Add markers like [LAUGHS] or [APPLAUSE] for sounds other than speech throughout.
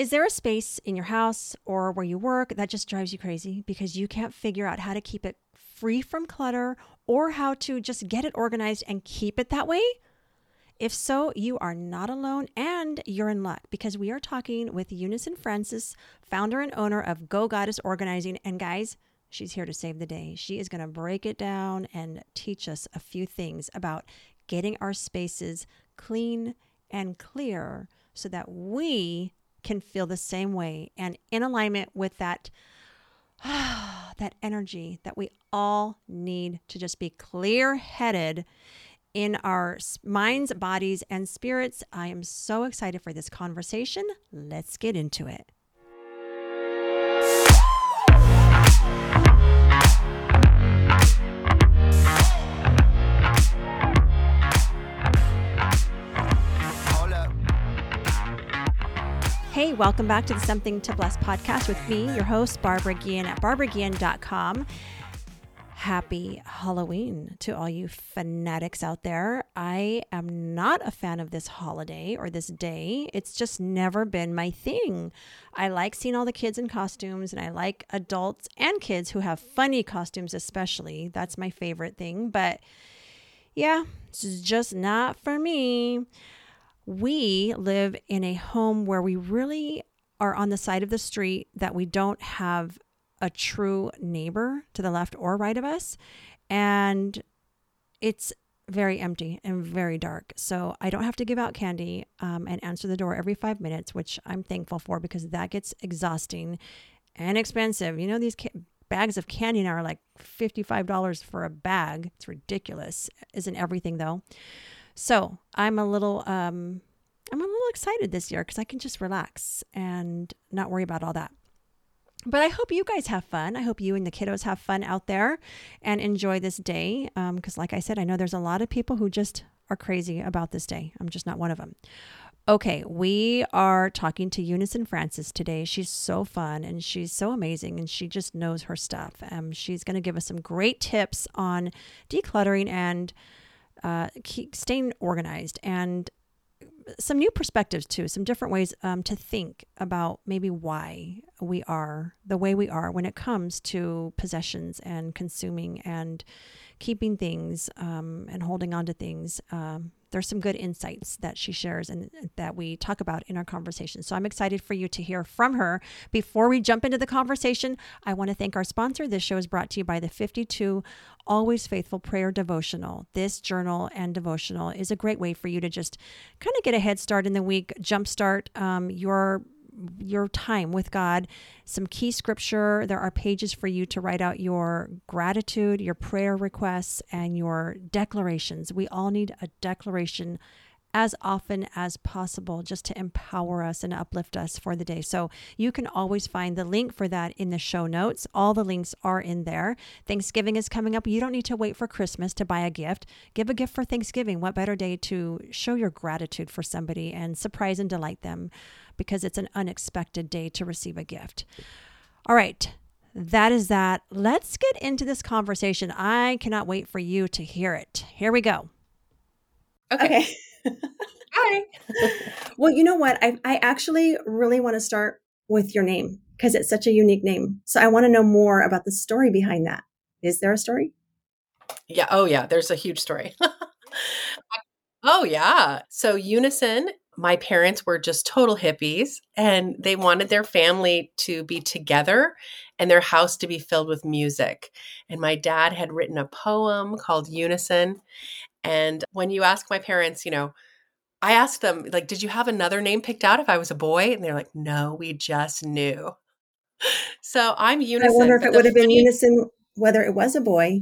Is there a space in your house or where you work that just drives you crazy because you can't figure out how to keep it free from clutter or how to just get it organized and keep it that way? If so, you are not alone and you're in luck because we are talking with Unison Frances, founder and owner of Go Goddess Organizing. And guys, she's here to save the day. She is going to break it down and teach us a few things about getting our spaces clean and clear so that we can feel the same way and in alignment with that [SIGHS] that energy that we all need to just be clear-headed in our minds, bodies, and spirits. I am so excited for this conversation. Let's get into it. Hey, welcome back to the Something to Bless podcast with me, your host, Barbara Guillen at barbaraguillen.com. Happy Halloween to all you fanatics out there. I am not a fan of this holiday or this day. It's just never been my thing. I like seeing all the kids in costumes and I like adults and kids who have funny costumes, especially. That's my favorite thing. But yeah, it's just not for me we live in a home where we really are on the side of the street that we don't have a true neighbor to the left or right of us. And it's very empty and very dark. So I don't have to give out candy um, and answer the door every five minutes, which I'm thankful for because that gets exhausting and expensive. You know, these ca- bags of candy now are like $55 for a bag. It's ridiculous. Isn't everything though? So I'm a little um, I'm a little excited this year because I can just relax and not worry about all that. But I hope you guys have fun. I hope you and the kiddos have fun out there and enjoy this day. Because, um, like I said, I know there's a lot of people who just are crazy about this day. I'm just not one of them. Okay, we are talking to Unison Frances today. She's so fun and she's so amazing and she just knows her stuff. Um, she's going to give us some great tips on decluttering and uh, keep staying organized and some new perspectives too, some different ways um, to think about maybe why we are the way we are when it comes to possessions and consuming and keeping things um, and holding on to things. Um, there's some good insights that she shares and that we talk about in our conversation. So I'm excited for you to hear from her. Before we jump into the conversation, I want to thank our sponsor. This show is brought to you by the 52 Always Faithful Prayer Devotional. This journal and devotional is a great way for you to just kind of get a head start in the week, jumpstart um, your your time with God, some key scripture. There are pages for you to write out your gratitude, your prayer requests, and your declarations. We all need a declaration as often as possible just to empower us and uplift us for the day. So you can always find the link for that in the show notes. All the links are in there. Thanksgiving is coming up. You don't need to wait for Christmas to buy a gift. Give a gift for Thanksgiving. What better day to show your gratitude for somebody and surprise and delight them because it's an unexpected day to receive a gift. All right. That is that. Let's get into this conversation. I cannot wait for you to hear it. Here we go. Okay. okay. [LAUGHS] Hi. well, you know what? I, I actually really want to start with your name because it's such a unique name. So I want to know more about the story behind that. Is there a story? Yeah. Oh, yeah. There's a huge story. [LAUGHS] oh, yeah. So Unison, my parents were just total hippies and they wanted their family to be together and their house to be filled with music. And my dad had written a poem called Unison. And when you ask my parents, you know, I asked them, like, did you have another name picked out if I was a boy? And they're like, no, we just knew. [LAUGHS] So I'm Unison. I wonder if it would have been Unison whether it was a boy.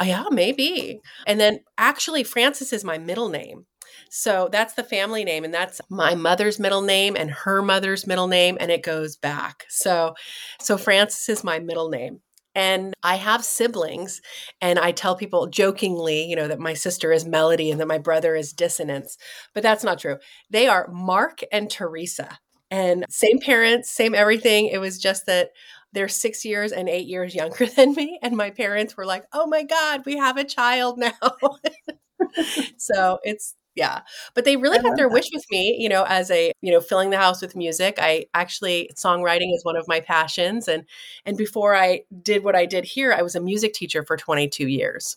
Uh, yeah, maybe. And then actually, Frances is my middle name. So that's the family name, and that's my mother's middle name and her mother's middle name, and it goes back. So, so Frances is my middle name. And I have siblings, and I tell people jokingly, you know, that my sister is Melody and that my brother is Dissonance, but that's not true. They are Mark and Teresa, and same parents, same everything. It was just that they're six years and eight years younger [LAUGHS] than me. And my parents were like, oh my God, we have a child now. [LAUGHS] so it's, yeah but they really got their that. wish with me you know as a you know filling the house with music i actually songwriting is one of my passions and and before i did what i did here i was a music teacher for 22 years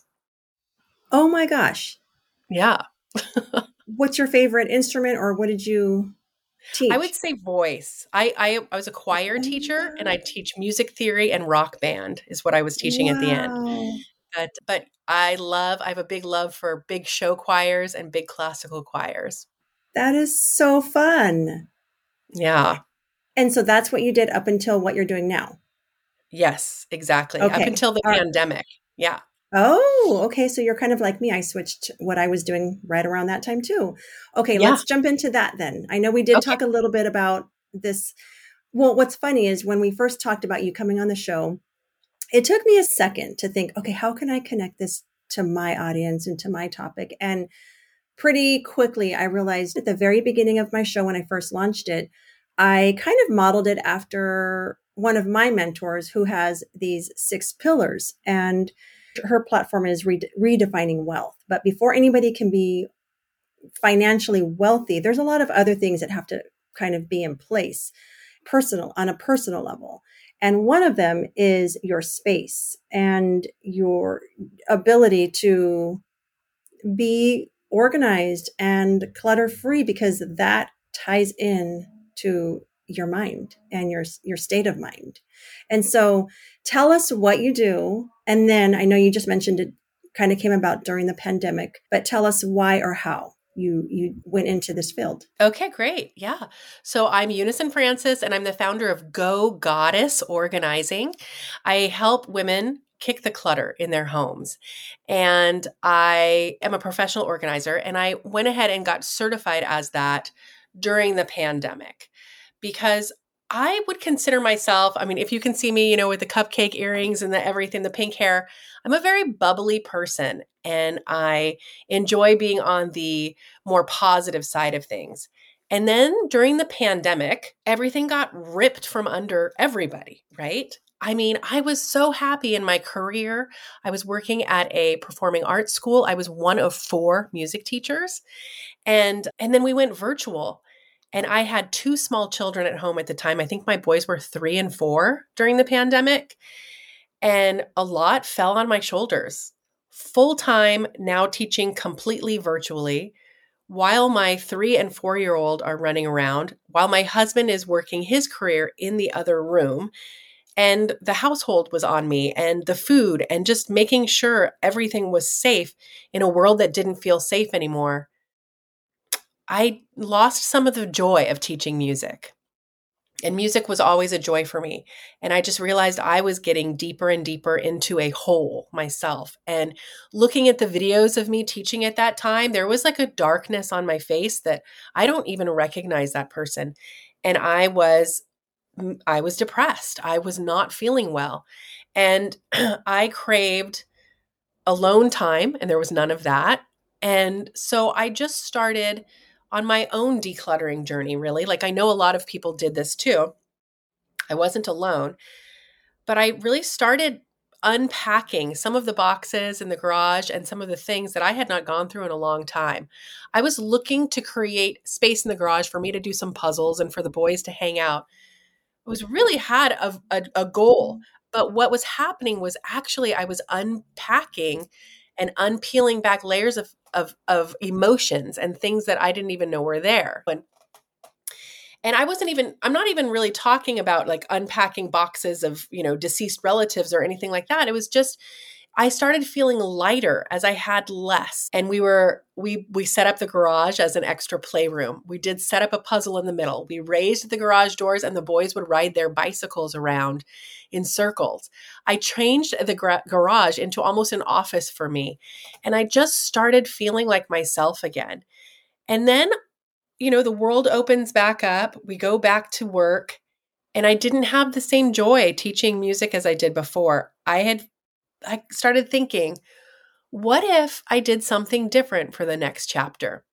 oh my gosh yeah [LAUGHS] what's your favorite instrument or what did you teach? I would say voice. I, I, I was a choir teacher and I teach music theory and rock band is what I was teaching wow. at the end. But but I love I have a big love for big show choirs and big classical choirs. That is so fun. Yeah. And so that's what you did up until what you're doing now. Yes, exactly. Okay. Up until the All pandemic. Right. Yeah. Oh, okay. So you're kind of like me. I switched what I was doing right around that time too. Okay, yeah. let's jump into that then. I know we did okay. talk a little bit about this. Well, what's funny is when we first talked about you coming on the show, it took me a second to think, okay, how can I connect this to my audience and to my topic? And pretty quickly, I realized at the very beginning of my show when I first launched it, I kind of modeled it after one of my mentors who has these six pillars. And her platform is re- redefining wealth. But before anybody can be financially wealthy, there's a lot of other things that have to kind of be in place personal on a personal level. And one of them is your space and your ability to be organized and clutter free because that ties in to your mind and your your state of mind. And so tell us what you do and then I know you just mentioned it kind of came about during the pandemic, but tell us why or how you you went into this field. Okay, great. Yeah. So I'm Unison Frances and I'm the founder of Go Goddess Organizing. I help women kick the clutter in their homes. And I am a professional organizer and I went ahead and got certified as that during the pandemic because I would consider myself, I mean, if you can see me, you know, with the cupcake earrings and the everything, the pink hair, I'm a very bubbly person and I enjoy being on the more positive side of things. And then during the pandemic, everything got ripped from under everybody, right? I mean, I was so happy in my career. I was working at a performing arts school. I was one of four music teachers. And and then we went virtual. And I had two small children at home at the time. I think my boys were 3 and 4 during the pandemic. And a lot fell on my shoulders. Full time now teaching completely virtually while my three and four year old are running around, while my husband is working his career in the other room. And the household was on me and the food and just making sure everything was safe in a world that didn't feel safe anymore. I lost some of the joy of teaching music. And music was always a joy for me. And I just realized I was getting deeper and deeper into a hole myself. And looking at the videos of me teaching at that time, there was like a darkness on my face that I don't even recognize that person. And I was mm, I was depressed. I was not feeling well. And [CLEARS THROAT] I craved alone time and there was none of that. And so I just started on my own decluttering journey, really. Like I know a lot of people did this too. I wasn't alone, but I really started unpacking some of the boxes in the garage and some of the things that I had not gone through in a long time. I was looking to create space in the garage for me to do some puzzles and for the boys to hang out. I was really had a, a, a goal, but what was happening was actually I was unpacking and unpeeling back layers of of of emotions and things that I didn't even know were there. And and I wasn't even I'm not even really talking about like unpacking boxes of, you know, deceased relatives or anything like that. It was just I started feeling lighter as I had less. And we were we we set up the garage as an extra playroom. We did set up a puzzle in the middle. We raised the garage doors and the boys would ride their bicycles around in circles. I changed the gra- garage into almost an office for me. And I just started feeling like myself again. And then you know, the world opens back up. We go back to work and I didn't have the same joy teaching music as I did before. I had I started thinking, what if I did something different for the next chapter?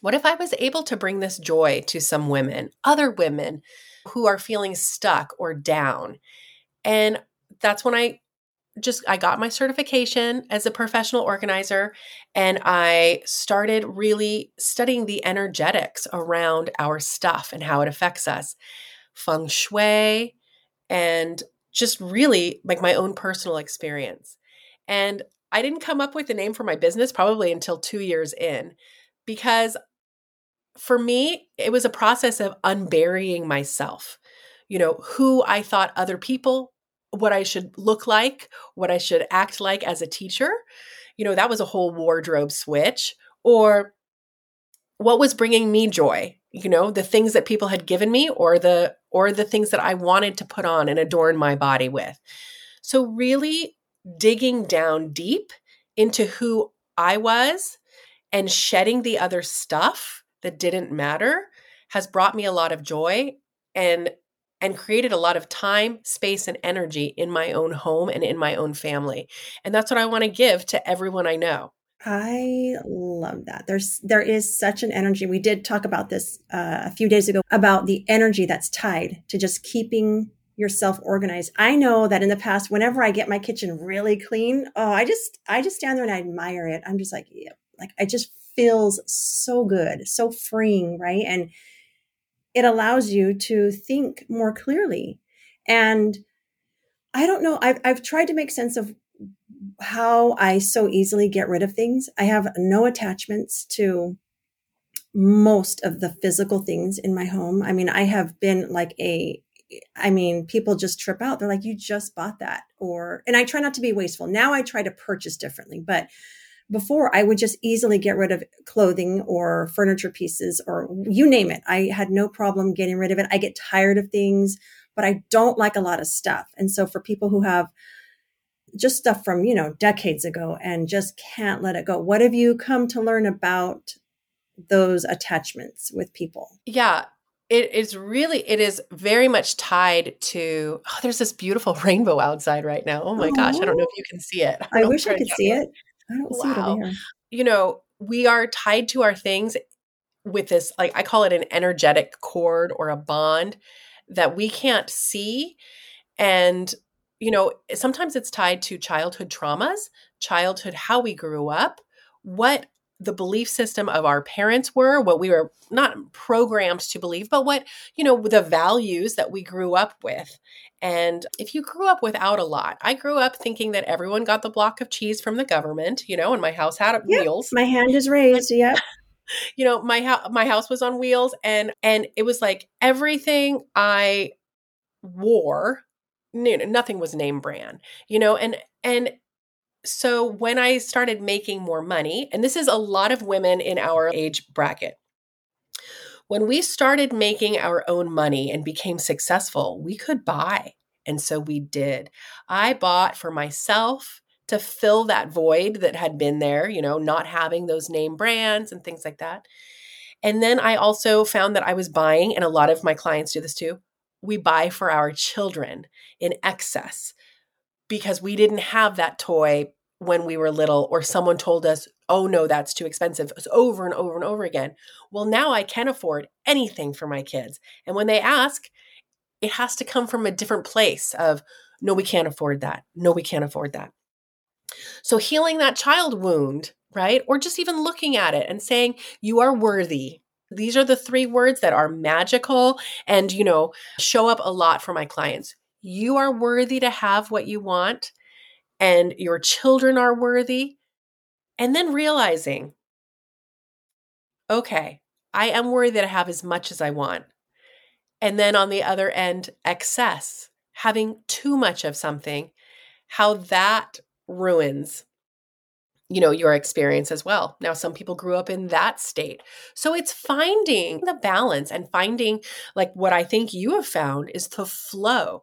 What if I was able to bring this joy to some women, other women who are feeling stuck or down? And that's when I just I got my certification as a professional organizer and I started really studying the energetics around our stuff and how it affects us. Feng shui and just really like my own personal experience. And I didn't come up with the name for my business probably until 2 years in because for me it was a process of unburying myself. You know, who I thought other people what I should look like, what I should act like as a teacher. You know, that was a whole wardrobe switch. Or what was bringing me joy, you know, the things that people had given me or the or the things that I wanted to put on and adorn my body with. So really digging down deep into who I was and shedding the other stuff that didn't matter has brought me a lot of joy and and created a lot of time, space, and energy in my own home and in my own family. And that's what I want to give to everyone I know. I love that. There's there is such an energy. We did talk about this uh, a few days ago about the energy that's tied to just keeping yourself organized. I know that in the past, whenever I get my kitchen really clean, oh, I just I just stand there and I admire it. I'm just like, yeah, like it just feels so good, so freeing, right? And it allows you to think more clearly. And I don't know, I've, I've tried to make sense of how I so easily get rid of things. I have no attachments to most of the physical things in my home. I mean, I have been like a, I mean, people just trip out. They're like, you just bought that. Or, and I try not to be wasteful. Now I try to purchase differently, but before I would just easily get rid of clothing or furniture pieces or you name it. I had no problem getting rid of it. I get tired of things, but I don't like a lot of stuff. And so for people who have just stuff from, you know, decades ago and just can't let it go, what have you come to learn about those attachments with people? Yeah, it is really it is very much tied to oh there's this beautiful [LAUGHS] rainbow outside right now oh my oh, gosh i don't know if oh. you can see it i, [LAUGHS] I wish i could see it I don't wow. see it over here. You know, we are tied to our things with this, like I call it an energetic cord or a bond that we can't see. And, you know, sometimes it's tied to childhood traumas, childhood, how we grew up, what the belief system of our parents were, what we were not programmed to believe, but what, you know, the values that we grew up with. And if you grew up without a lot, I grew up thinking that everyone got the block of cheese from the government, you know, and my house had yep, wheels. My hand is raised, [LAUGHS] yeah. you know, my house my house was on wheels and and it was like everything I wore, nothing was name brand, you know, and and so when I started making more money, and this is a lot of women in our age bracket, when we started making our own money and became successful, we could buy. And so we did. I bought for myself to fill that void that had been there, you know, not having those name brands and things like that. And then I also found that I was buying, and a lot of my clients do this too. We buy for our children in excess because we didn't have that toy when we were little or someone told us oh no that's too expensive it's over and over and over again. Well now i can afford anything for my kids and when they ask it has to come from a different place of no we can't afford that. No we can't afford that. So healing that child wound right or just even looking at it and saying you are worthy these are the three words that are magical and you know show up a lot for my clients you are worthy to have what you want and your children are worthy. And then realizing, okay, I am worthy I have as much as I want. And then on the other end, excess, having too much of something, how that ruins you know your experience as well now some people grew up in that state so it's finding the balance and finding like what i think you have found is the flow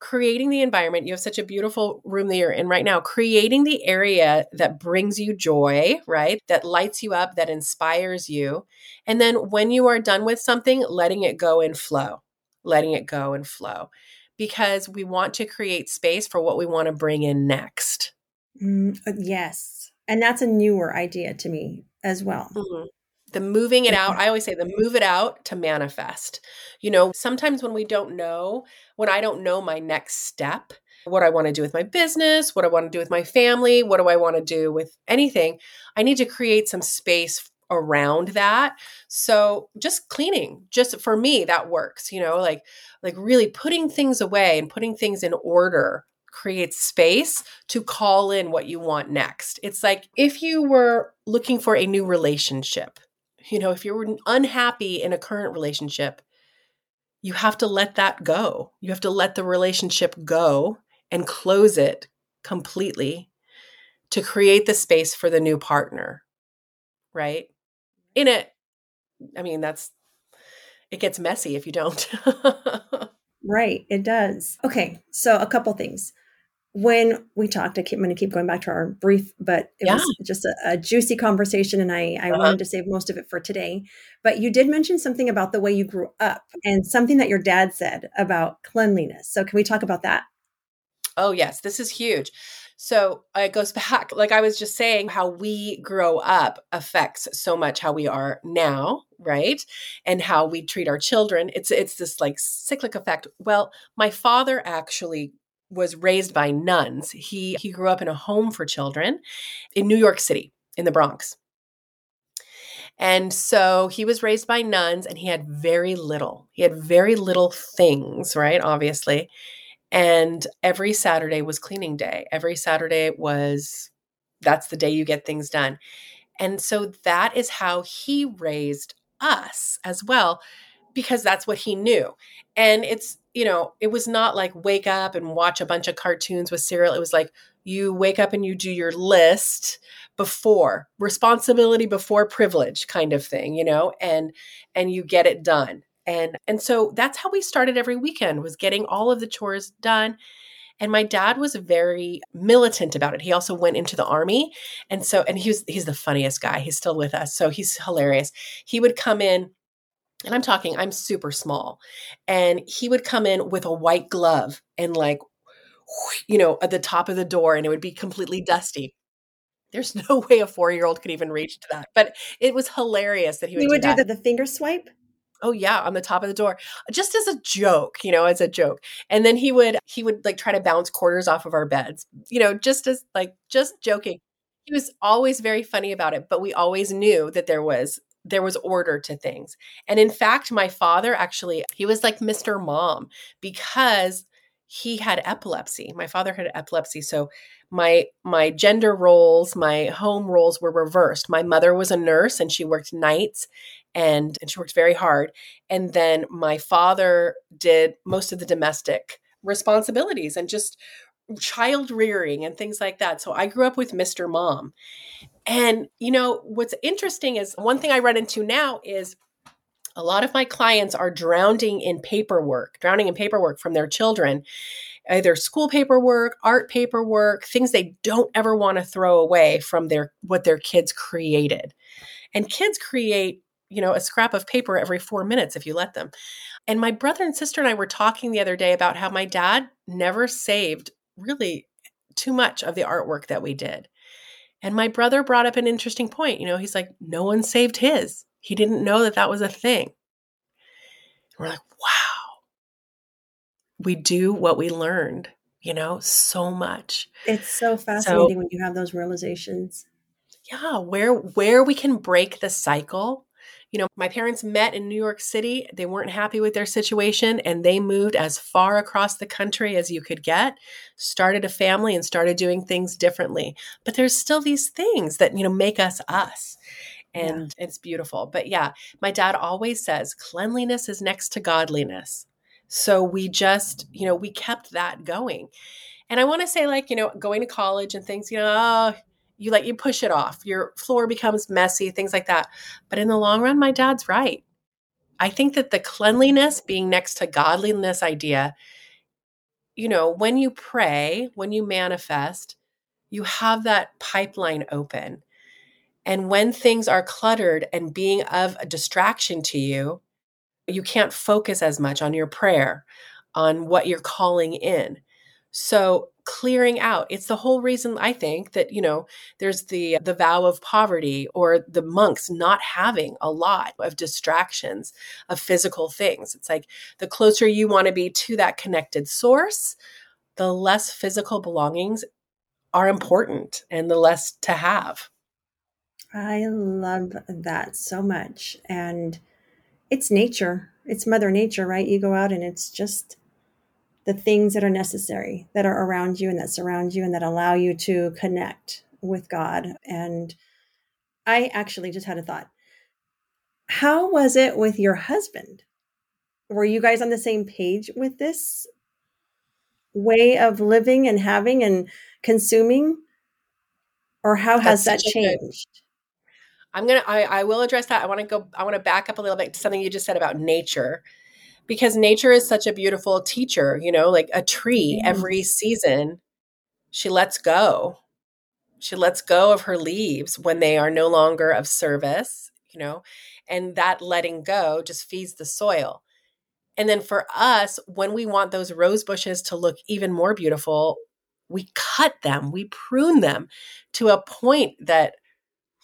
creating the environment. You have such a beautiful room that you're in right now, creating the area that brings you joy, right? That lights you up, that inspires you. And then when you are done with something, letting it go and flow, letting it go and flow, because we want to create space for what we want to bring in next. Mm, uh, yes. And that's a newer idea to me as well. Mm-hmm the moving it out i always say the move it out to manifest you know sometimes when we don't know when i don't know my next step what I want to do with my business, what I want to do with my family, what do I want to do with anything. I need to create some space around that. So just cleaning, just for me, that works, you know, like like really putting things away and putting things in order creates space to call in what you want next. It's like if you were looking for a new relationship, you know, if you were unhappy in a current relationship, you have to let that go. You have to let the relationship go and close it completely to create the space for the new partner. Right? In it, I mean, that's it gets messy if you don't. [LAUGHS] right, it does. Okay, so a couple things when we talked, I keep, I'm going to keep going back to our brief, but it yeah. was just a, a, juicy conversation, and I, I uh-huh. wanted to save most of it for today. But you did mention something about the way you grew up and something that your dad said about cleanliness. So, can we talk about that? Oh, yes, this is huge. So uh, it goes [LAUGHS] back, like I was just saying, how we grow up affects so much how we are now, right? And how we treat our children. It's it's this like cyclic effect. Well, my father actually was raised by nuns. He he grew up in a home for children in New York City, in the Bronx. And so he was raised by nuns and he had very little. He had very little things, right? Obviously. And every Saturday was cleaning day. Every Saturday was that's the day you get things done. And so that is how he raised us as well because that's what he knew. And it's you know, it was not like wake up and watch a bunch of cartoons with cereal. It was like you wake up and you do your list before responsibility before privilege kind of thing, you know, and and you get it done. And and so that's how we started every weekend was getting all of the chores done. And my dad was very militant about it. He also went into the army. And so and he was he's the funniest guy. He's still with us. So he's hilarious. He would come in and I'm talking, I'm super small. And he would come in with a white glove and like, you know, at the top of the door, and it would be completely dusty. There's [LAUGHS] no way a four year old could even reach to that. But it was hilarious that he would, he would do, do the, the finger swipe. Oh yeah, on the top of the door, just as a joke, you know, as a joke. And then he would he would like try to bounce quarters off of our beds, you know, just as like just joking. He was always very funny about it, but we always knew that there was there was order to things. And in fact, my father actually, he was like Mr. Mom because he had epilepsy. My father had epilepsy. So my my gender roles, my home roles were reversed. My mother was a nurse and she worked nights and and she worked very hard. And then my father did most of the domestic responsibilities and just child rearing and things like that. So I grew up with Mr. Mom. And, you know, what's interesting is one thing I run into now is a lot of my clients are drowning in paperwork, drowning in paperwork from their children, either school paperwork, art paperwork, things they don't ever want to throw away from their what their kids created. And kids create, you know, a scrap of paper every 4 minutes if you let them. And my brother and sister and I were talking the other day about how my dad never saved really too much of the artwork that we did. And my brother brought up an interesting point. You know, he's like, no one saved his. He didn't know that that was a thing. We're like, wow. We do what we learned, you know, so much. It's so fascinating so, when you have those realizations. Yeah, where where we can break the cycle you know, my parents met in New York City. They weren't happy with their situation and they moved as far across the country as you could get, started a family and started doing things differently. But there's still these things that, you know, make us us. And yeah. it's beautiful. But yeah, my dad always says cleanliness is next to godliness. So we just, you know, we kept that going. And I want to say, like, you know, going to college and things, you know, oh, you let you push it off. Your floor becomes messy, things like that. But in the long run, my dad's right. I think that the cleanliness being next to godliness idea, you know, when you pray, when you manifest, you have that pipeline open. And when things are cluttered and being of a distraction to you, you can't focus as much on your prayer, on what you're calling in. So clearing out it's the whole reason i think that you know there's the the vow of poverty or the monks not having a lot of distractions of physical things it's like the closer you want to be to that connected source the less physical belongings are important and the less to have. I love that so much. And it's nature, it's Mother Nature, right? You go out and it's just the things that are necessary that are around you and that surround you and that allow you to connect with God. And I actually just had a thought. How was it with your husband? Were you guys on the same page with this way of living and having and consuming? Or how That's has that changed? I'm gonna I, I will address that. I want to go I want to back up a little bit to something you just said about nature. Because nature is such a beautiful teacher, you know, like a tree, mm. every season she lets go. She lets go of her leaves when they are no longer of service, you know, and that letting go just feeds the soil. And then for us, when we want those rose bushes to look even more beautiful, we cut them, we prune them to a point that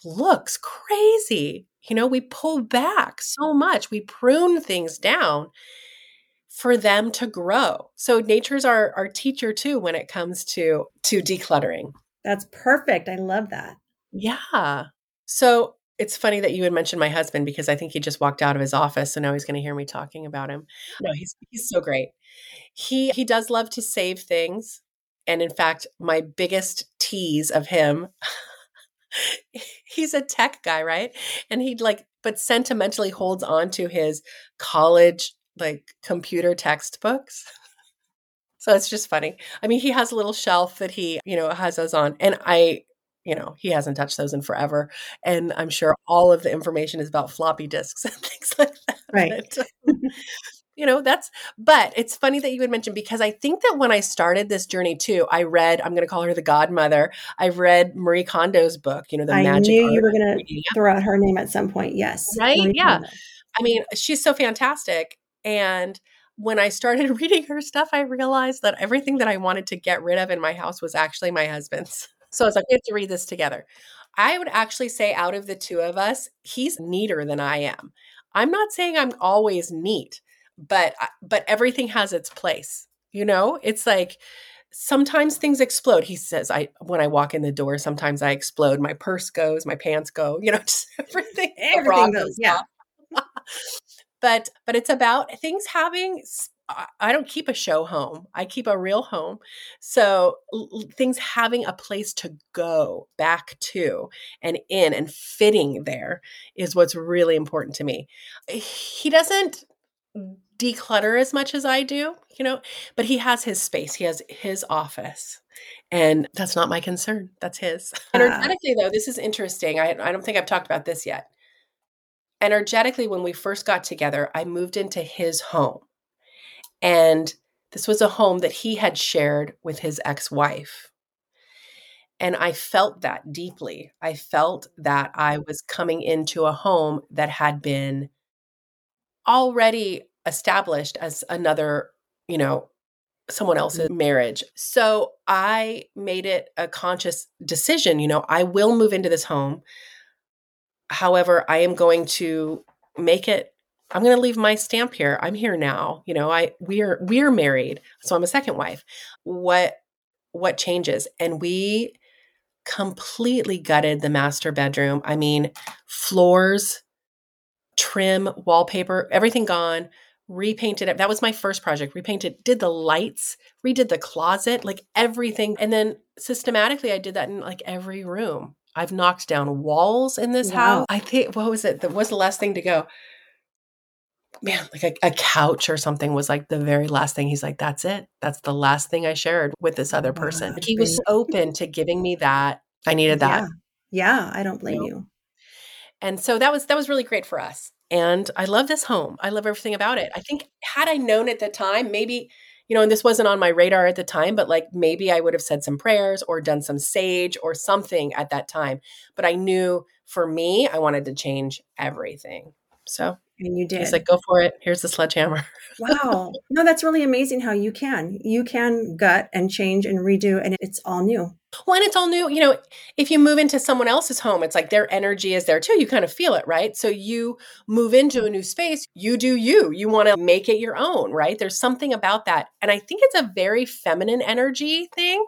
looks crazy. You know, we pull back so much, we prune things down for them to grow. So nature's our our teacher too when it comes to to decluttering. That's perfect. I love that. Yeah. So it's funny that you had mentioned my husband because I think he just walked out of his office, so now he's going to hear me talking about him. No, he's he's so great. He he does love to save things, and in fact, my biggest tease of him, [LAUGHS] [LAUGHS] he's a tech guy, right? And he'd like, but sentimentally holds on to his college like computer textbooks. [LAUGHS] So it's just funny. I mean, he has a little shelf that he, you know, has those on. And I you know, he hasn't touched those in forever. And I'm sure all of the information is about floppy disks [LAUGHS] and things like that. Right. Uh, you know, that's, but it's funny that you would mention because I think that when I started this journey too, I read, I'm going to call her the godmother. I read Marie Kondo's book, you know, the I magic. knew you were going to throw out her name at some point. Yes. Right. Marie yeah. Kondo. I mean, she's so fantastic. And, when I started [LAUGHS] reading her stuff, I realized that everything that I wanted to get rid of in my house was actually my husband's. [LAUGHS] So I was like, we have to read this together. I would actually say, out of the two of us, he's neater than I am. I'm not saying I'm always neat, but uh, but everything has its place. You know, it's like sometimes things explode. He says, I when I walk in the door, sometimes I explode. My purse goes, my pants go. You know, [LAUGHS] just everything. [LAUGHS] Everything goes. Yeah. [LAUGHS] but but it's about things having I don't keep a show home. I keep a real home. So l- things having a place to go back to and in and fitting there is what's really important to me. He doesn't declutter as much as I do, you know, but he has his space. He has his office. And that's not my concern. That's his. [LAUGHS] Energetically, though, this is interesting. I, I don't think I've talked about this yet. Energetically, when we first got together, I moved into his home and this was a home that he had shared with his ex wife. And I felt that deeply. I felt that I was coming into a home that had been already established as another, you know, someone else's mm-hmm. marriage. So I made it a conscious decision, you know, I will move into this home. However, I am going to make it I'm going to leave my stamp here. I'm here now. You know, I we're we're married, so I'm a second wife. What what changes? And we completely gutted the master bedroom. I mean, floors, trim, wallpaper, everything gone. Repainted it. That was my first project. Repainted, did the lights, redid the closet, like everything. And then systematically, I did that in like every room. I've knocked down walls in this wow. house. I think what was it? That was the last thing to go man, like a, a, couch or something was like the very last thing. He's like, that's it. That's the last thing I shared with this other oh, person. Wow, he was open to giving me that. I needed that. Yeah, yeah I don't blame you, know? you. And so that was that was really great for us. And I love this home. I love everything about it. I think had I known at the time, maybe you know, and this wasn't on my radar at the time, but like maybe I would have said some prayers or done some sage or something at that time. But I knew for me, I wanted to change everything. So And you did. He's like, go for it. Here's the sledgehammer. wow. No, that's really amazing how you can. You can gut and change and redo, and it's all new. Well, and it's all new. You know, if you move into someone else's home, it's like their energy is there too. You kind of feel it, right? So you move into a new space, you do you. You want to make it your own, right? There's something about that. And I think it's a very feminine energy thing.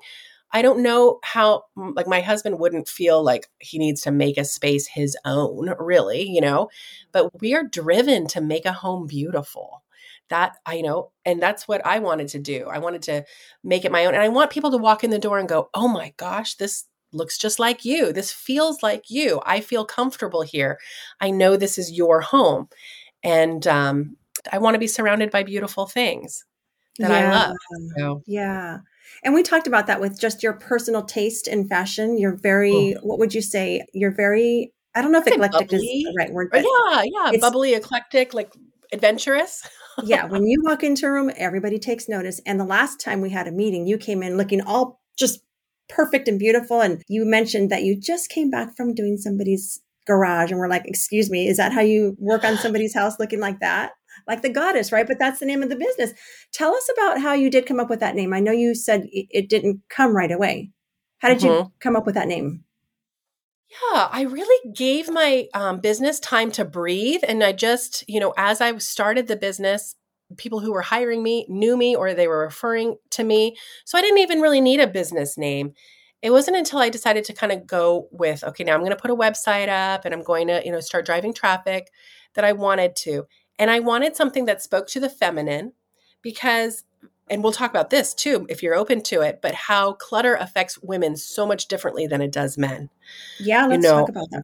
I don't know how, like, my husband wouldn't feel like he needs to make a space his own, really, you know, but we are driven to make a home beautiful that I know, and that's what I wanted to do. I wanted to make it my own. And I want people to walk in the door and go, oh my gosh, this looks just like you. This feels like you. I feel comfortable here. I know this is your home. And um, I want to be surrounded by beautiful things that yeah. I love. So. Yeah. And we talked about that with just your personal taste in fashion. You're very, Ooh. what would you say? You're very, I don't know if eclectic is the right word. But yeah, yeah, bubbly, eclectic, like adventurous. yeah, [LAUGHS] when you walk into a room, everybody takes notice. And the last time we had a meeting, you came in looking all just perfect and beautiful. And you mentioned that you just came back from doing somebody's garage. And we're like, excuse me, is that how you work on somebody's house looking like that? Like the goddess, right? But that's the name of the business. Tell us about how you did come up with that name. I know you said it didn't come right away. How did mm-hmm. you come up with that name? Yeah, I really gave my um, business time to breathe. And I just, you know, as I started the business, people who were hiring me knew me or they were referring to me. So I didn't even really need a business name. It wasn't until I decided to kind of go with, okay, now I'm going to put a website up and I'm going to, you know, start driving traffic that I wanted to. And I wanted something that spoke to the feminine because and we'll talk about this too if you're open to it but how clutter affects women so much differently than it does men yeah let's you know, talk about that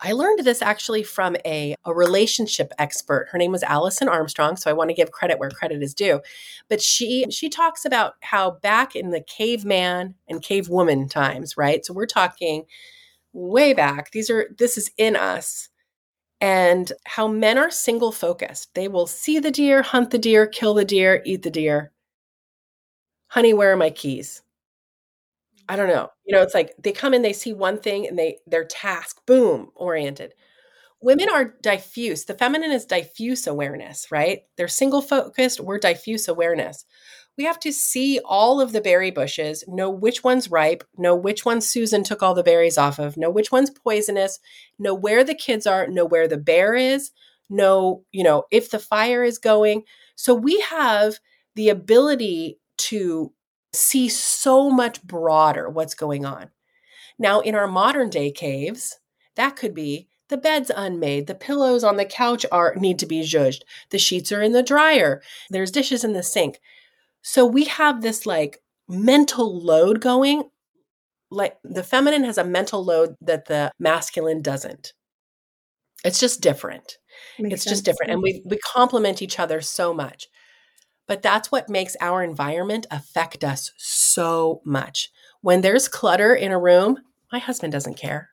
I learned this actually from a, a relationship expert. Her name was Alison Armstrong, so I want to give credit where credit is due. But she she talks about how back in the caveman and cavewoman times, right? So we're talking way back. These are this is in us. And how men are single focused. They will see the deer, hunt the deer, kill the deer, eat the deer, honey, where are my keys? I don't know. You know, it's like they come in, they see one thing and they their task, boom, oriented. Women are diffuse. The feminine is diffuse awareness, right? They're single focused, we're diffuse awareness. We have to see all of the berry bushes, know which one's ripe, know which one Susan took all the berries off of, know which one's poisonous, know where the kids are, know where the bear is, know, you know, if the fire is going. So we have the ability to see so much broader what's going on. Now, in our modern day caves, that could be the bed's unmade, the pillows on the couch are need to be zhuzhed, the sheets are in the dryer, there's dishes in the sink. So we have this like mental load going. Like the feminine has a mental load that the masculine doesn't. It's just different. Makes it's sense. just different. And we we complement each other so much. But that's what makes our environment affect us so much. When there's clutter in a room, my husband doesn't care.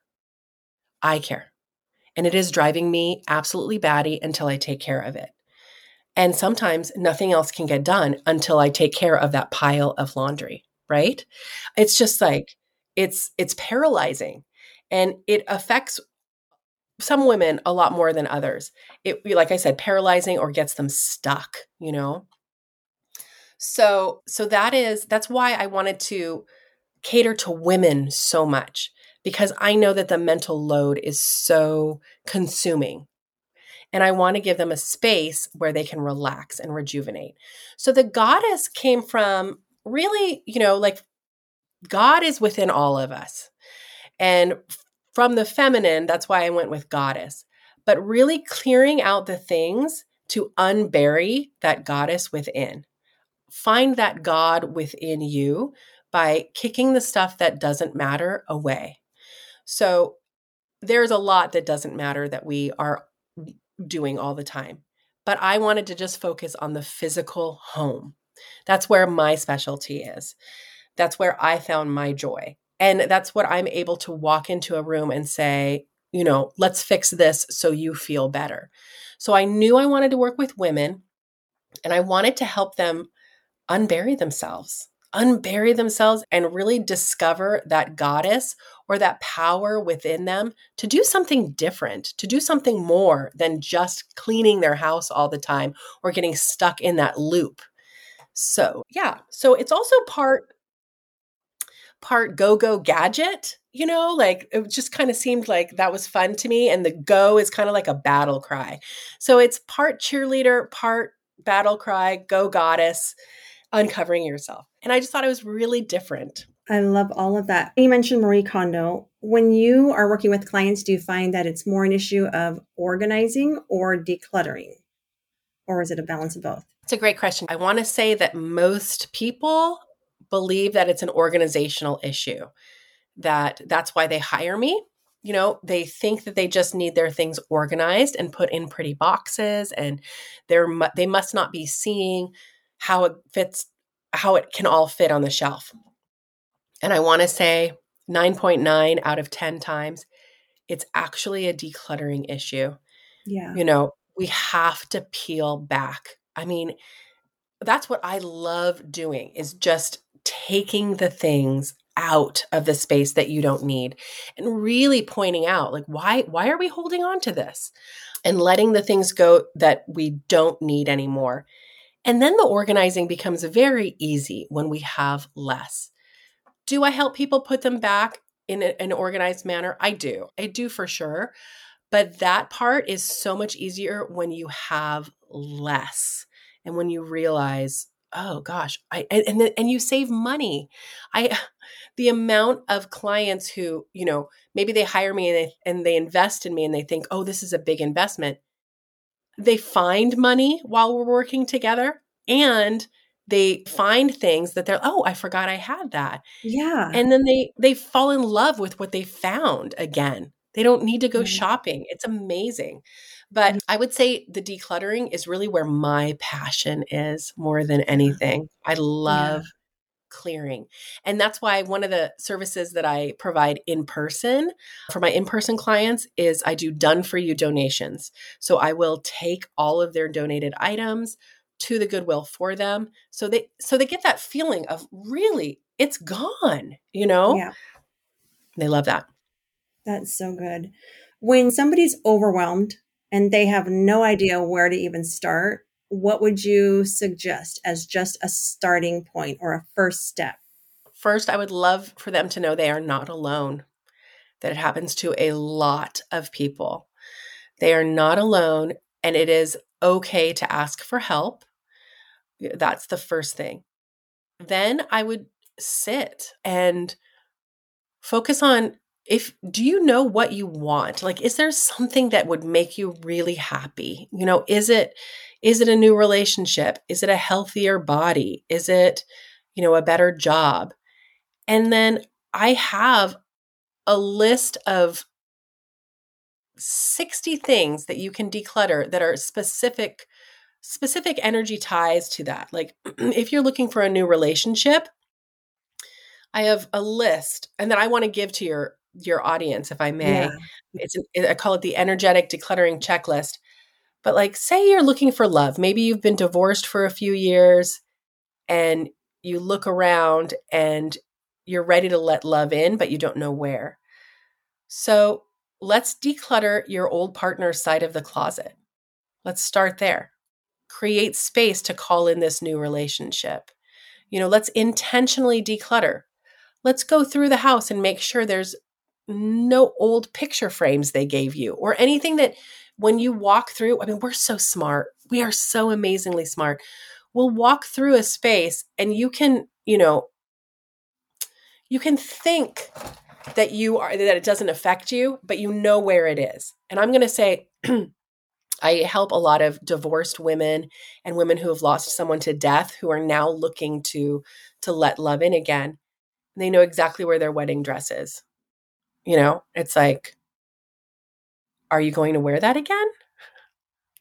I care. And it is driving me absolutely batty until I take care of it. And sometimes nothing else can get done until I take care of that pile of laundry, right? It's just like it's it's paralyzing and it affects some women a lot more than others. It like I said paralyzing or gets them stuck, you know? So so that is that's why I wanted to cater to women so much because I know that the mental load is so consuming. And I want to give them a space where they can relax and rejuvenate. So the goddess came from really, you know, like God is within all of us. And from the feminine, that's why I went with goddess. But really clearing out the things to unbury that goddess within find that God within you by kicking the stuff that doesn't matter away. So there's a lot that doesn't matter that we are doing all the time. But I wanted to just focus on the physical home. That's where my specialty is. That's where I found my joy. And that's what I'm able to walk into a room and say, you know, let's fix this so you feel better. So I knew I wanted to work with women and I wanted to help them unbury themselves, unbury themselves, and really discover that goddess or that power within them to do something different, to do something more than just cleaning their house all the time or getting stuck in that loop. So, yeah. So it's also part part go go gadget you know like it just kind of seemed like that was fun to me and the go is kind of like a battle cry so it's part cheerleader part battle cry go goddess uncovering yourself and i just thought it was really different I love all of that. You mentioned Marie Kondo. When you are working with clients, do you find that it's more an issue of organizing or decluttering? Or is it a balance of both? It's a great question. I want to say that most people believe that it's an organizational issue, that that's why they hire me. You know, they think that they just need their things organized and put in pretty boxes and they're they must not be seeing how it fits how it can all fit on the shelf. And I want to say 9.9 out of 10 times, it's actually a decluttering issue. Yeah. You know, we have to peel back. I mean, that's what I love doing is just taking the things out of the space that you don't need and really pointing out like why why are we holding on to this and letting the things go that we don't need anymore and then the organizing becomes very easy when we have less do I help people put them back in a, an organized manner? I do. I do for sure. But that part is so much easier when you have less and when you realize, oh gosh, I and and, and you save money. I [SIGHS] the amount of clients who, you know, maybe they hire me and they and they invest in me and they think, "Oh, this is a big investment." They find money while we're working together and they find things that they're oh i forgot i had that. Yeah. And then they they fall in love with what they found again. They don't need to go mm-hmm. shopping. It's amazing. But mm-hmm. i would say the decluttering is really where my passion is more than anything. I love yeah. clearing. And that's why one of the services that i provide in person for my in-person clients is i do done for you donations. So i will take all of their donated items to the goodwill for them so they so they get that feeling of really? It's gone you know? Yeah. They love that. That's so good. When somebody's overwhelmed and they have no idea where to even start what would you suggest as just a starting point or a first step? First i would love for them to know they are not alone that it happens to a lot of people. They are not alone and it is okay to ask for help. That's the first thing. Then I would sit and focus on if do you know what you want like is there something that would make you really happy you know is it is it a new relationship is it a healthier body is it you know a better job and then i have a list of 60 things that you can declutter that are specific specific energy ties to that. Like [CLEARS THROAT] if you're looking for a new relationship, I have a list and that I want to give to your your audience if I may. Yeah. It's an, I call it the energetic decluttering checklist. But like say you're looking for love, maybe you've been divorced for a few years and you look around and you're ready to let love in but you don't know where. So let's declutter your old partner's side of the closet. Let's start there. Create space to call in this new relationship. You know, let's intentionally declutter. Let's go through the house and make sure there's no old picture frames they gave you or anything that when you walk through, I mean, we're so smart. We are so amazingly smart. We'll walk through a space and you can, you know, you can think that you are that it doesn't affect you, but you know where it is. And I'm going to say [CLEARS THROAT] I help a lot of divorced women and women who have lost someone to death who are now looking to to let love in again. They know exactly where their wedding dress is. You know, it's like are you going to wear that again?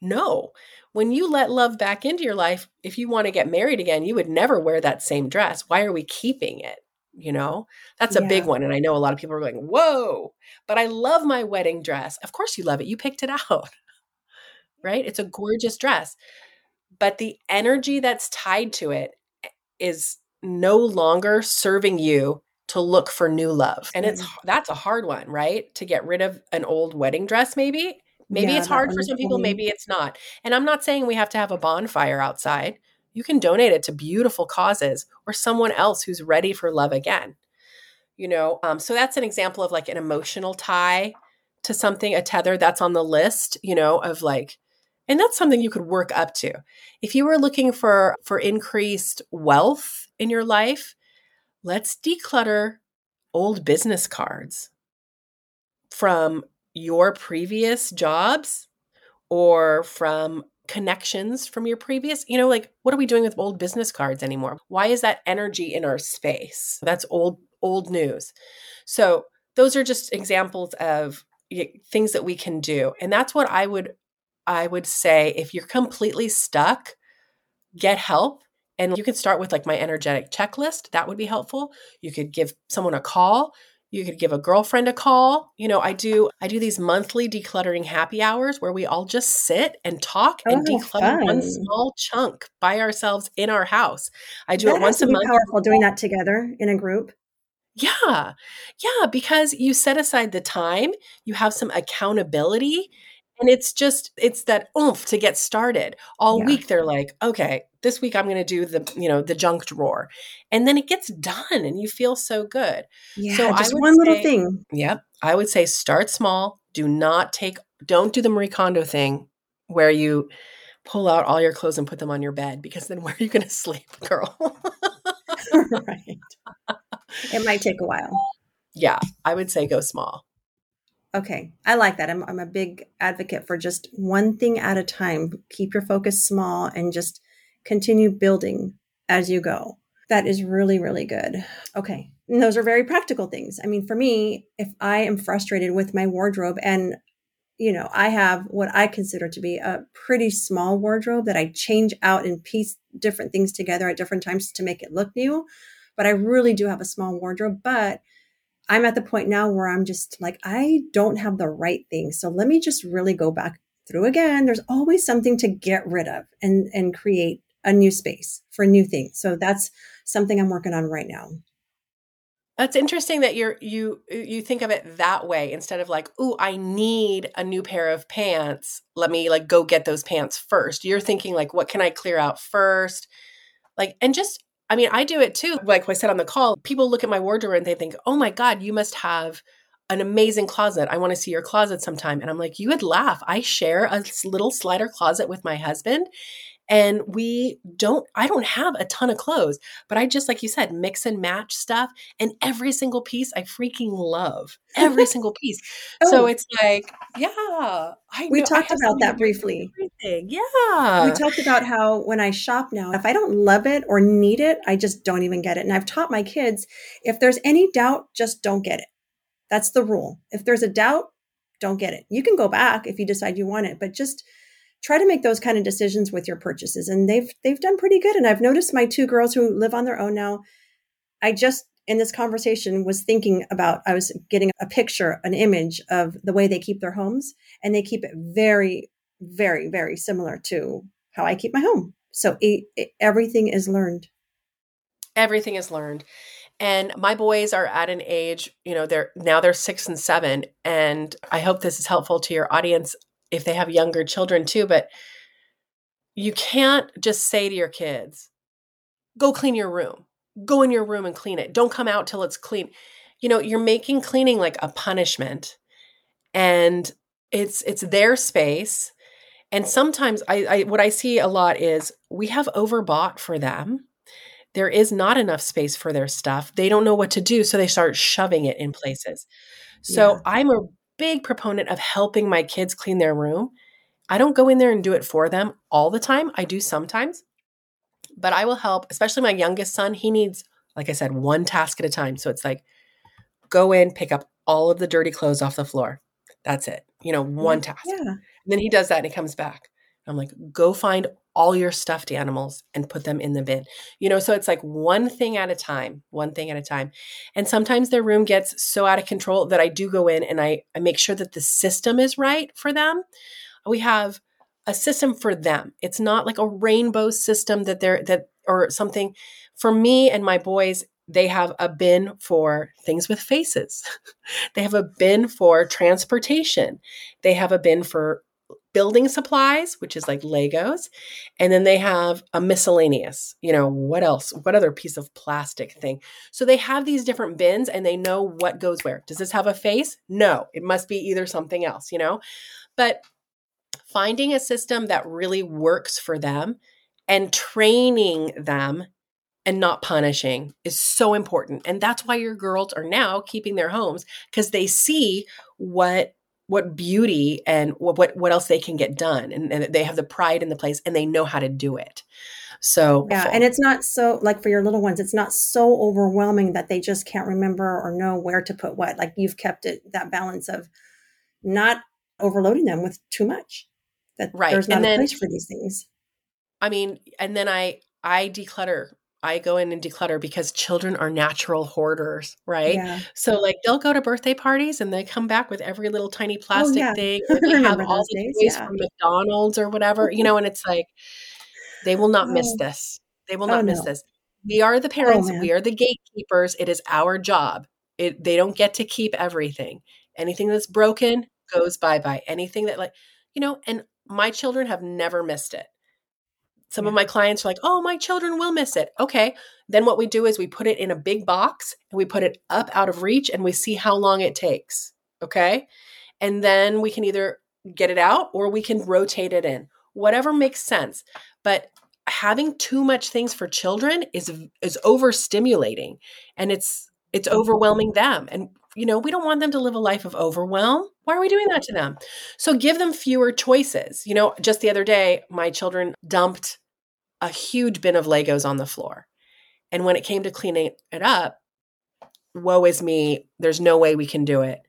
No. When you let love back into your life, if you want to get married again, you would never wear that same dress. Why are we keeping it? You know that's a yeah. big one and i know a lot of people are going whoa but i love my wedding dress of course you love it you picked it [LAUGHS] out right it's a gorgeous dress but the energy that's tied to it eh, no longer serving you to look for new love. And it's mm. that's a hard one, right? To get rid of an old wedding dress maybe. Maybe yeah, it's hard for some people, maybe it's not. And I'm not saying we have to have a bonfire outside. You can donate it to beautiful causes or someone else who's ready for love again. You know, um, so that's an example of like an emotional tie to something, a tether that's on the list, you know, of like, and that's something you could work up to. If you were looking for for increased wealth in your life, let's declutter old business cards from your previous jobs or from connections from your previous you know like what are we doing with old business cards anymore? Why is that energy in our space? That's old old news. So those are just examples of things that we can do. And that's what i would i would say if you're completely stuck get help. And you can start with like my energetic checklist. That would be helpful. You could give someone a call you could give a girlfriend a call. You know i do i do these monthly decluttering happy hours where we all just sit and talk oh, and declutter fun. one small chunk by ourselves in our house. I do that it once a month. powerful doing that together in a group. Yeah. Yeah because you set aside the time you have some accountability and it's just it's that oomph to get started. All yeah. week they're like okay this week i'm going to do the you know the junk drawer. And then it gets done and you feel so good. Yeah so just one say, little thing. yep i would say start small. Do not take don't do the marie kondo thing where you pull out all your clothes and put them on your bed because then [LAUGHS] where are you going to sleep girl? [LAUGHS] Right. It might take a while. Yeah i would say go small. Okay, I like that. I'm, I'm a big advocate for just one thing at a time. Keep your focus small and just continue building as you go. That is really, really good. Okay. And those are very practical things. I mean, for me, if I am frustrated with my wardrobe and you know, I have what I consider to be a pretty small wardrobe that I change out and piece different things together at different times to make it look new. But I really do have a small wardrobe. But I'm at the point now where I'm just like, I don't have the right thing. So let me just really go back through again. There's always something to get rid of and, and create a new space for new things. So that's something I'm working on right now. That's interesting that you're you you think of it that way instead of like, "Oh, I need a new pair of pants. Let me like go get those pants first. You're thinking like, "What can I clear out first? Like and just I mean, I do it too. Like I said on the call, people look at my wardrobe and they think, oh my God, you must have an amazing closet. I want to see your closet sometime. And I'm like, you would laugh. I share a little slider closet with my husband and we don't i don't have a ton of clothes but i just like you said mix and match stuff and every single piece i freaking love every [LAUGHS] single piece. Oh. so it's like yeah I we know, talked I about that briefly. everything. yeah. we talked about how when i shop now if i don't love it or need it i just don't even get it and i've taught my kids if there's any doubt just don't get it. That's the rule. If there's a doubt don't get it. You can go back if you decide you want it but just try to make those kind of decisions with your purchases and they've they've done pretty good and i've noticed my two girls who live on their own now i just in this conversation was thinking about i was getting a picture an image of the way they keep their homes and they keep it very very very similar to how i keep my home. So it, it, everything is learned. Everything is learned. And my boys are at an age you know they're now they're six and seven and i hope this is helpful to your audience if they have younger children too, but you can't just say to your kids, go clean your room. Go in your room and clean it. Don't come out till it's clean. You know, you're making cleaning like a punishment. And it's it's their space. And sometimes I, I what I see a lot is we have overbought for them. There is not enough space for their stuff. They don't know what to do, so they start shoving it in places. So yeah. I'm a big proponent of helping my kids clean their room. I don't go in there and do it for them all the time. I do sometimes, but I will help, especially my youngest son. He needs, like I said, one task at a time. So it's like, go in, pick up all of the dirty clothes off the floor. That's it. You know, one task. Yeah. And then he does that and he comes back. I'm like, go find all your stuffed animals and put them in the bin. You know, so it's like one thing at a time, one thing at a time. And sometimes their room gets so out of control that I do go in and I, I make sure that the system is right for them. We have a system for them. It's not like a rainbow system that they're that or something. For me and my boys, they have a bin for things with faces. [LAUGHS] they have a bin for transportation. They have a bin for building supplies, which is like Legos. And then they have a miscellaneous, you know, what else? What other piece of plastic thing? So they have these different bins and they know what goes where. Does this have a face? No, it must be either something else, you know? But finding a system that really works for them and training them and not punishing is so important. And that's why your girls are now keeping their homes because they see what what beauty and what, what what else they can get done and, and they have the pride in the place and they know how to do it so yeah and it's not so like for your little ones it's not so overwhelming that they just can't remember or know where to put what like you've kept it that balance of not overloading them with too much that right. there's not and a then, place for these things i mean and then i i declutter I go in and declutter because children are natural hoarders, right? Yeah. So like they'll go to birthday parties and they come back with every little tiny oh, plastic oh, yeah. thing. [LAUGHS] Or they have all the days, toys yeah. from McDonald's or whatever, you know, and it's like they will not oh. miss this. They will oh, not oh, miss no. this. We are the oh, parents, we are the gatekeepers. It is our job. It they don't get to keep everything. Anything that's broken goes bye-bye. Anything that like, you know, and my children have never missed it. Some yeah. of my clients are like, oh, my children will miss it. Okay. Then what we do is we put it in a big box and we put it up out of reach and we see how long it takes. Okay. And then we can either get it out or we can rotate it in, whatever makes sense. But having too much things for children is is overstimulating and it's it's overwhelming them and you know we don't want them to live a life of overwhelm why are we doing that to them so give them fewer choices you know just the other day my children dumped a huge bin of Legos on the floor. And when it came to cleaning it up, woe is me, there's no way we can do it.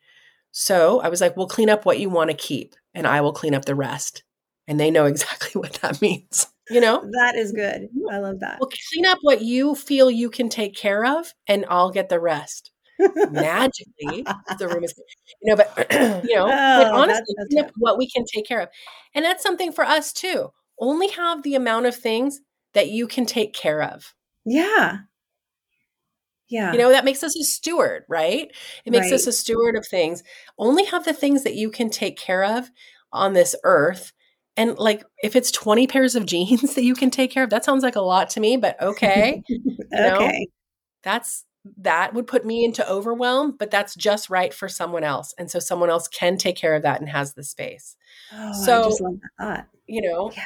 So I was like, well, clean up what you want to keep, and I will clean up the rest. And they know [LAUGHS] exactly what that means. You know? That is good. I love that. Well, clean up what you feel you can take care of, and I'll get the rest. Magically, [LAUGHS] the room is, you know, but, [CLEARS THROAT] you know, oh, but honestly, that's, that's what we can take care of. And that's something for us too only have the amount of things that you can take care of. Yeah. Yeah. You know, that makes us a steward, right? It makes right. us a steward of things. Only have the things that you can take care of on this earth. And like if it's 20 pairs of [LAUGHS] jeans that you can take care of, that sounds like a lot to me, but okay. [LAUGHS] okay. that's that would put me into overwhelm, but that's just right for someone else. And so someone else can take care of that and has the space. Oh, so, you know, yeah.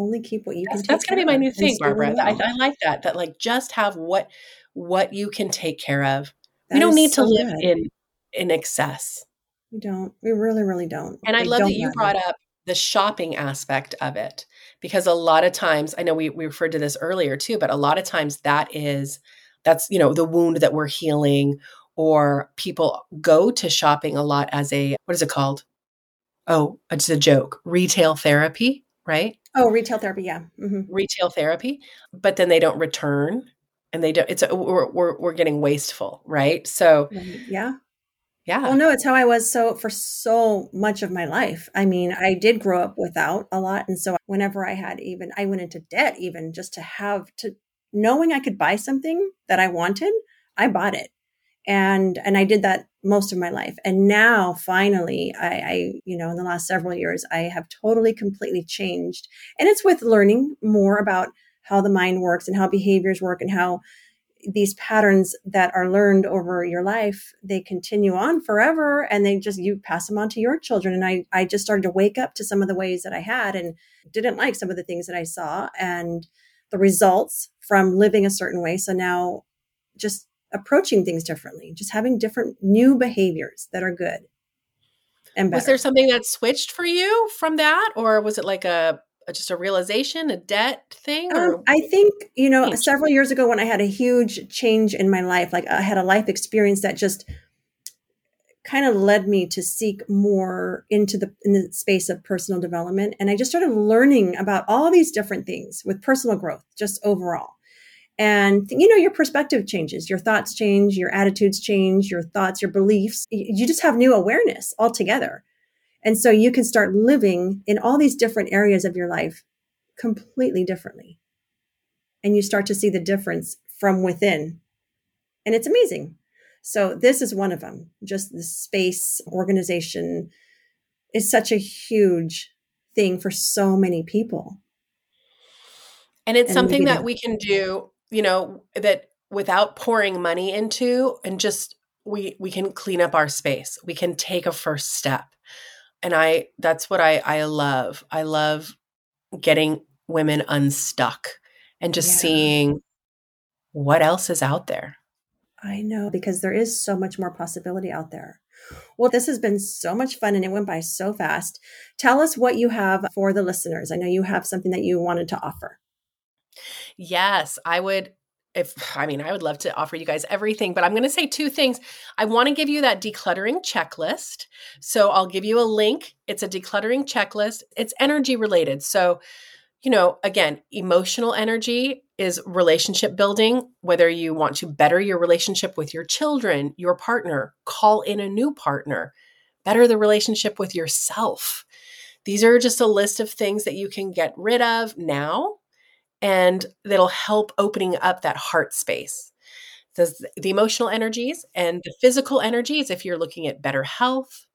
Only keep what you that's, can. That's going to be my new thing, Barbara. I, I, like that. That like just have what what you can take care of. That we don't need so to live good. in in excess. We don't. We really, really don't. And I, I love that you brought up the shopping aspect of it because a lot of times I know we we referred to this earlier too, but a lot of times that is that's you know the wound that we're healing or people go to shopping a lot as a what is it called oh it's a joke retail therapy right oh retail therapy yeah mm-hmm. retail therapy but then they don't return and they don't it's a, we're, we're, we're getting wasteful right so yeah yeah well no it's how i was so for so much of my life i mean i did grow up without a lot and so whenever i had even i went into debt even just to have to knowing I could buy something that I wanted, I bought it. And and I did that most of my life. And now finally, I, I, you know, in the last several years, I have totally completely changed. And it's with learning more about how the mind works and how behaviors work and how these patterns that are learned over your life they continue on forever and they just you pass them on to your children and i i just started to wake up to some of the ways that i had and didn't like some of the things that i saw and the results from living a certain way. So now just approaching things differently, just having different new behaviors that are good. And better. was there something that switched for you from that, or was it like a, a just a realization, a debt thing? Um, I think you know several years ago when I had a huge change in my life, like I had a life experience that just kind of led me to seek more into the in the space of personal development and i just started learning about all these different things with personal growth just overall and you know your perspective changes your thoughts change your attitudes change your thoughts your beliefs you just have new awareness altogether and so you can start living in all these different areas of your life completely differently and you start to see the difference from within And it's amazing. So this is one of them. Just the space organization is such a huge thing for so many people. And it's and something that we can do, you know, that without pouring money into and just we we can clean up our space. We can take a first step. And I that's what I I love. I love getting women unstuck and just yeah. seeing what else is out there. I know because there is so much more possibility out there. Well, this has been so much fun and it went by so fast. Tell us what you have for the listeners. I know you have something that you wanted to offer. Yes, I would if [SIGHS] I mean, I would love to offer you guys everything, but I'm going to say two things. I want to give you that decluttering checklist. So I'll give you a link. It's a decluttering checklist. It's energy related. So, you know, again, emotional energy is relationship building, whether you want to better your relationship with your children, your partner, call in a new partner, better the relationship with yourself. These are just a list of things that you can get rid of now and that'll help opening up that heart space. The, the emotional energies and the physical energies, if you're looking at better health,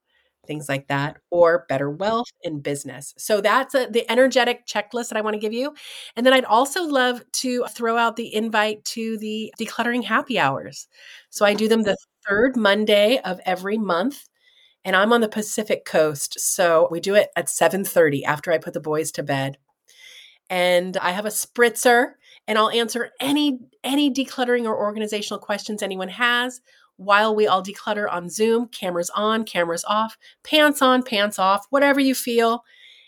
things like that, or better wealth in business. So that's a, the energetic checklist that I want to give you. And then I'd also love to throw out the invite to the decluttering happy hours. So I do them the third Monday of every month. And I'm on the Pacific coast. So we do it at 7:30 after I put the boys to bed and I have a spritzer and I'll answer any any decluttering or organizational questions anyone has while we all declutter on Zoom, cameras on, cameras off, pants on, pants off, whatever you feel,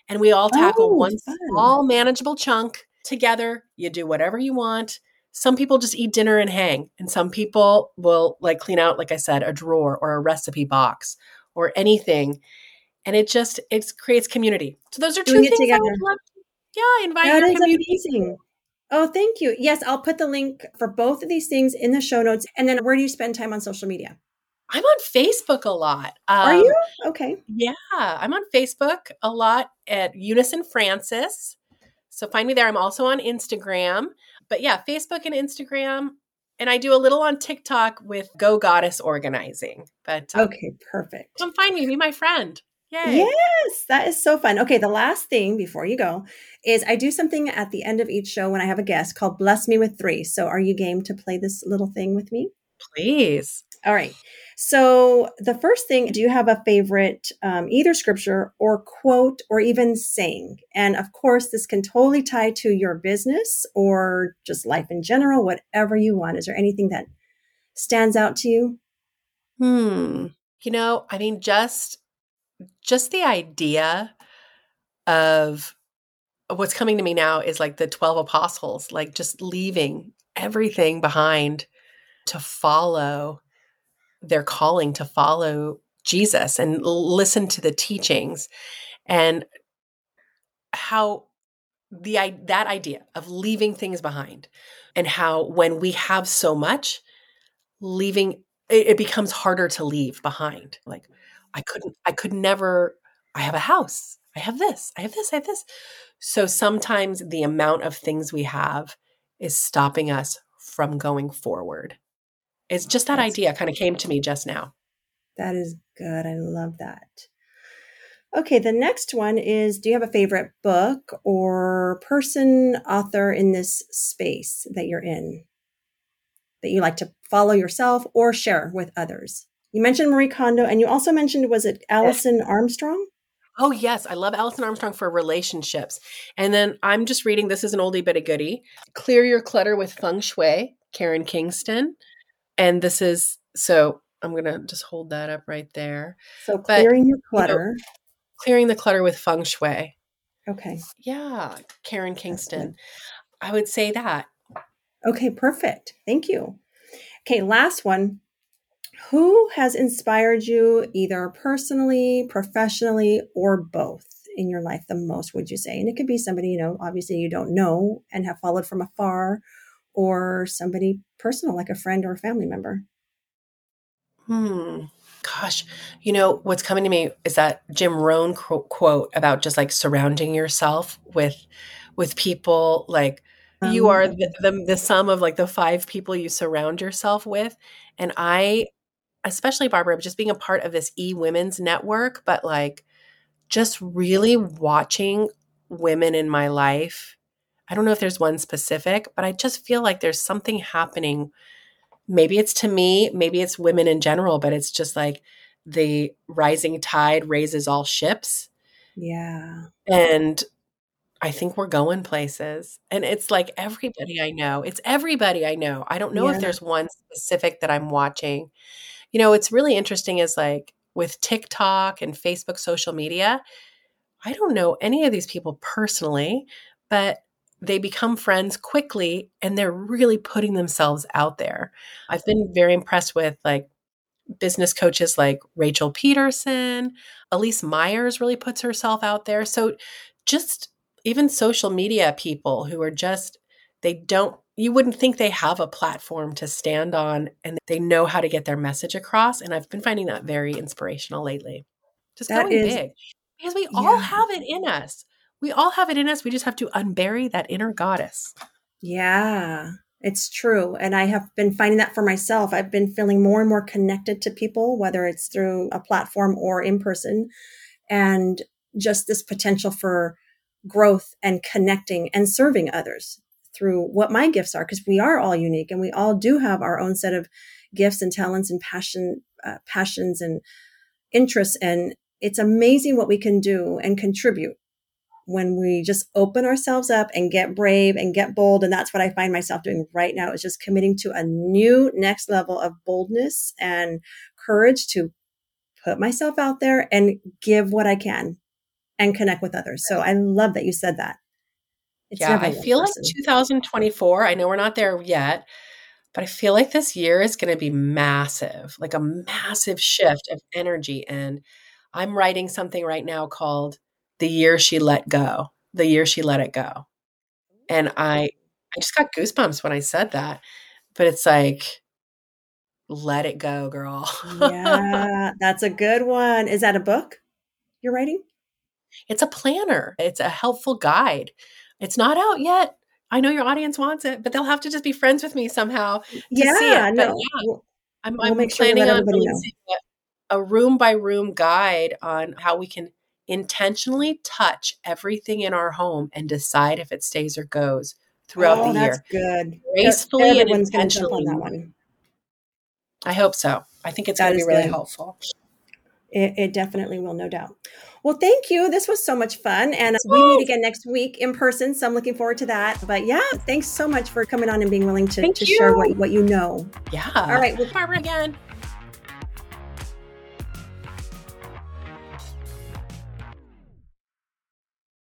and we all tackle oh, one fun. small manageable chunk together. You do whatever you want. Some people just eat dinner and hang, and some people will like clean out like I said a drawer or a recipe box or anything. And it just it creates community. So those are two Doing things I would love yeah, invite that your community. Amazing. Oh, thank you. Yes, I'll put the link for both of these things in the show notes. And then where do you spend time on social media? I'm on Facebook a lot. Um, Are you? Okay. Yeah, I'm on Facebook a lot at Unison Frances. So find me there. I'm also on Instagram. But yeah, Facebook and Instagram. And I do a little on TikTok with Go Goddess Organizing. But um, okay, perfect. Come find me, be my friend. Yay. Yes, that is so fun. Okay, the last thing before you go is I do something at the end of each show when I have a guest called Bless Me with Three. So are you game to play this little thing with me? Please. All right. So the first thing, do you have a favorite um, either scripture or quote or even saying? And of course, this can totally tie to your business or just life in general, whatever you want. Is there anything that stands out to you? Hmm. You know, I mean, just just the idea of what's coming to me now is like the 12 apostles, like just leaving everything behind to follow their calling, to follow Jesus and listen to the teachings. And how the that idea of leaving things behind and how when we have so much leaving it, it becomes harder to leave behind. Like I couldn't, I could never, I have a house. I have this, I have this, I have this. So sometimes the amount of things we have is stopping us from going forward. It's just that That's idea kind of came to me just now. That is good. I love that. Okay, the next one is Do you have a favorite book or person, author in this space that you're in that you like to follow yourself or share with others? You mentioned Marie Kondo, and you also mentioned was it Alison Armstrong? Oh yes, I love Alison Armstrong for relationships. And then I'm just reading. This is an oldie but a goodie. Clear your clutter with feng shui, Karen Kingston. And this is so. I'm gonna just hold that up right there. So clearing but, your clutter. You know, clearing the clutter with feng shui. Okay. Yeah, Karen Kingston. I would say that. Okay, perfect. Thank you. Okay, last one. Who has inspired you either personally, professionally, or both in your life the most, would you say? And it could be somebody, you know, obviously you don't know and have followed from afar, or somebody personal, like a friend or a family member. Hmm. Gosh, you know, what's coming to me is that Jim Rohn quote about just like surrounding yourself with with people like you are the, the, the sum of like the five people you surround yourself with and i especially barbara just being a part of this e women's network but like just really watching women in my life i don't know if there's one specific but i just feel like there's something happening maybe it's to me maybe it's women in general but it's just like the rising tide raises all ships yeah and I think we're going places. And it's like everybody I know. It's everybody I know. I don't know yeah. if there's one specific that I'm watching. You know, it's really interesting is like with TikTok and Facebook social media, I don't know any of these people personally, but they become friends quickly and they're really putting themselves out there. I've been very impressed with like business coaches like Rachel Peterson, Elyse Myers really puts herself out there. So just even social media people who are just they don't you wouldn't think they have a platform to stand on and they know how to get their message across and i've been finding that very inspirational lately. Just that going is, big because we yeah. all have it in us. We all have it in us we just have to unbury that inner goddess. Yeah it's true and i have been finding that for myself. I've been feeling more and more connected to people whether it's through a platform or in person and just this potential for growth and connecting and serving others through what my gifts are because we are all unique and we all do have our own set of gifts and talents and passion uh, passions and interests and it's amazing what we can do and contribute when we just open ourselves up and get brave and get bold and that's what i find myself doing right now is just committing to a new next level of boldness and courage to put myself out there and give what i can and connect with others. So I love that you said that. It's yeah, I feel person. like 2024, I know we're not there yet, but I feel like this year is going to be massive, like a massive shift of energy. And I'm writing something right now called The Year She Let Go, The Year She Let It Go. And I, I just got goosebumps when I said that, but it's like, let it go, girl. yeah, [LAUGHS] that's a good one. Is that a book you're writing? It's a planner, it's a helpful guide. It's not out yet. I know your audience wants it, but they'll have to just be friends with me somehow to yeah, see it. But no. yeah, I'm, we'll I'm planning sure on a room by room guide on how we can intentionally touch everything in our home and decide if it stays or goes throughout oh, the year. That's good. Gracefully and intentionally. On that one. I hope so. I think it's going to be really good. helpful. It, it, definitely will, no doubt. Well, thank you. This was so much fun. And uh, we meet again next week in person. So I'm looking forward to that. But yeah, thanks so much for coming on and being willing to, to share what, what you know. Yeah. All right. Well, Barbara again.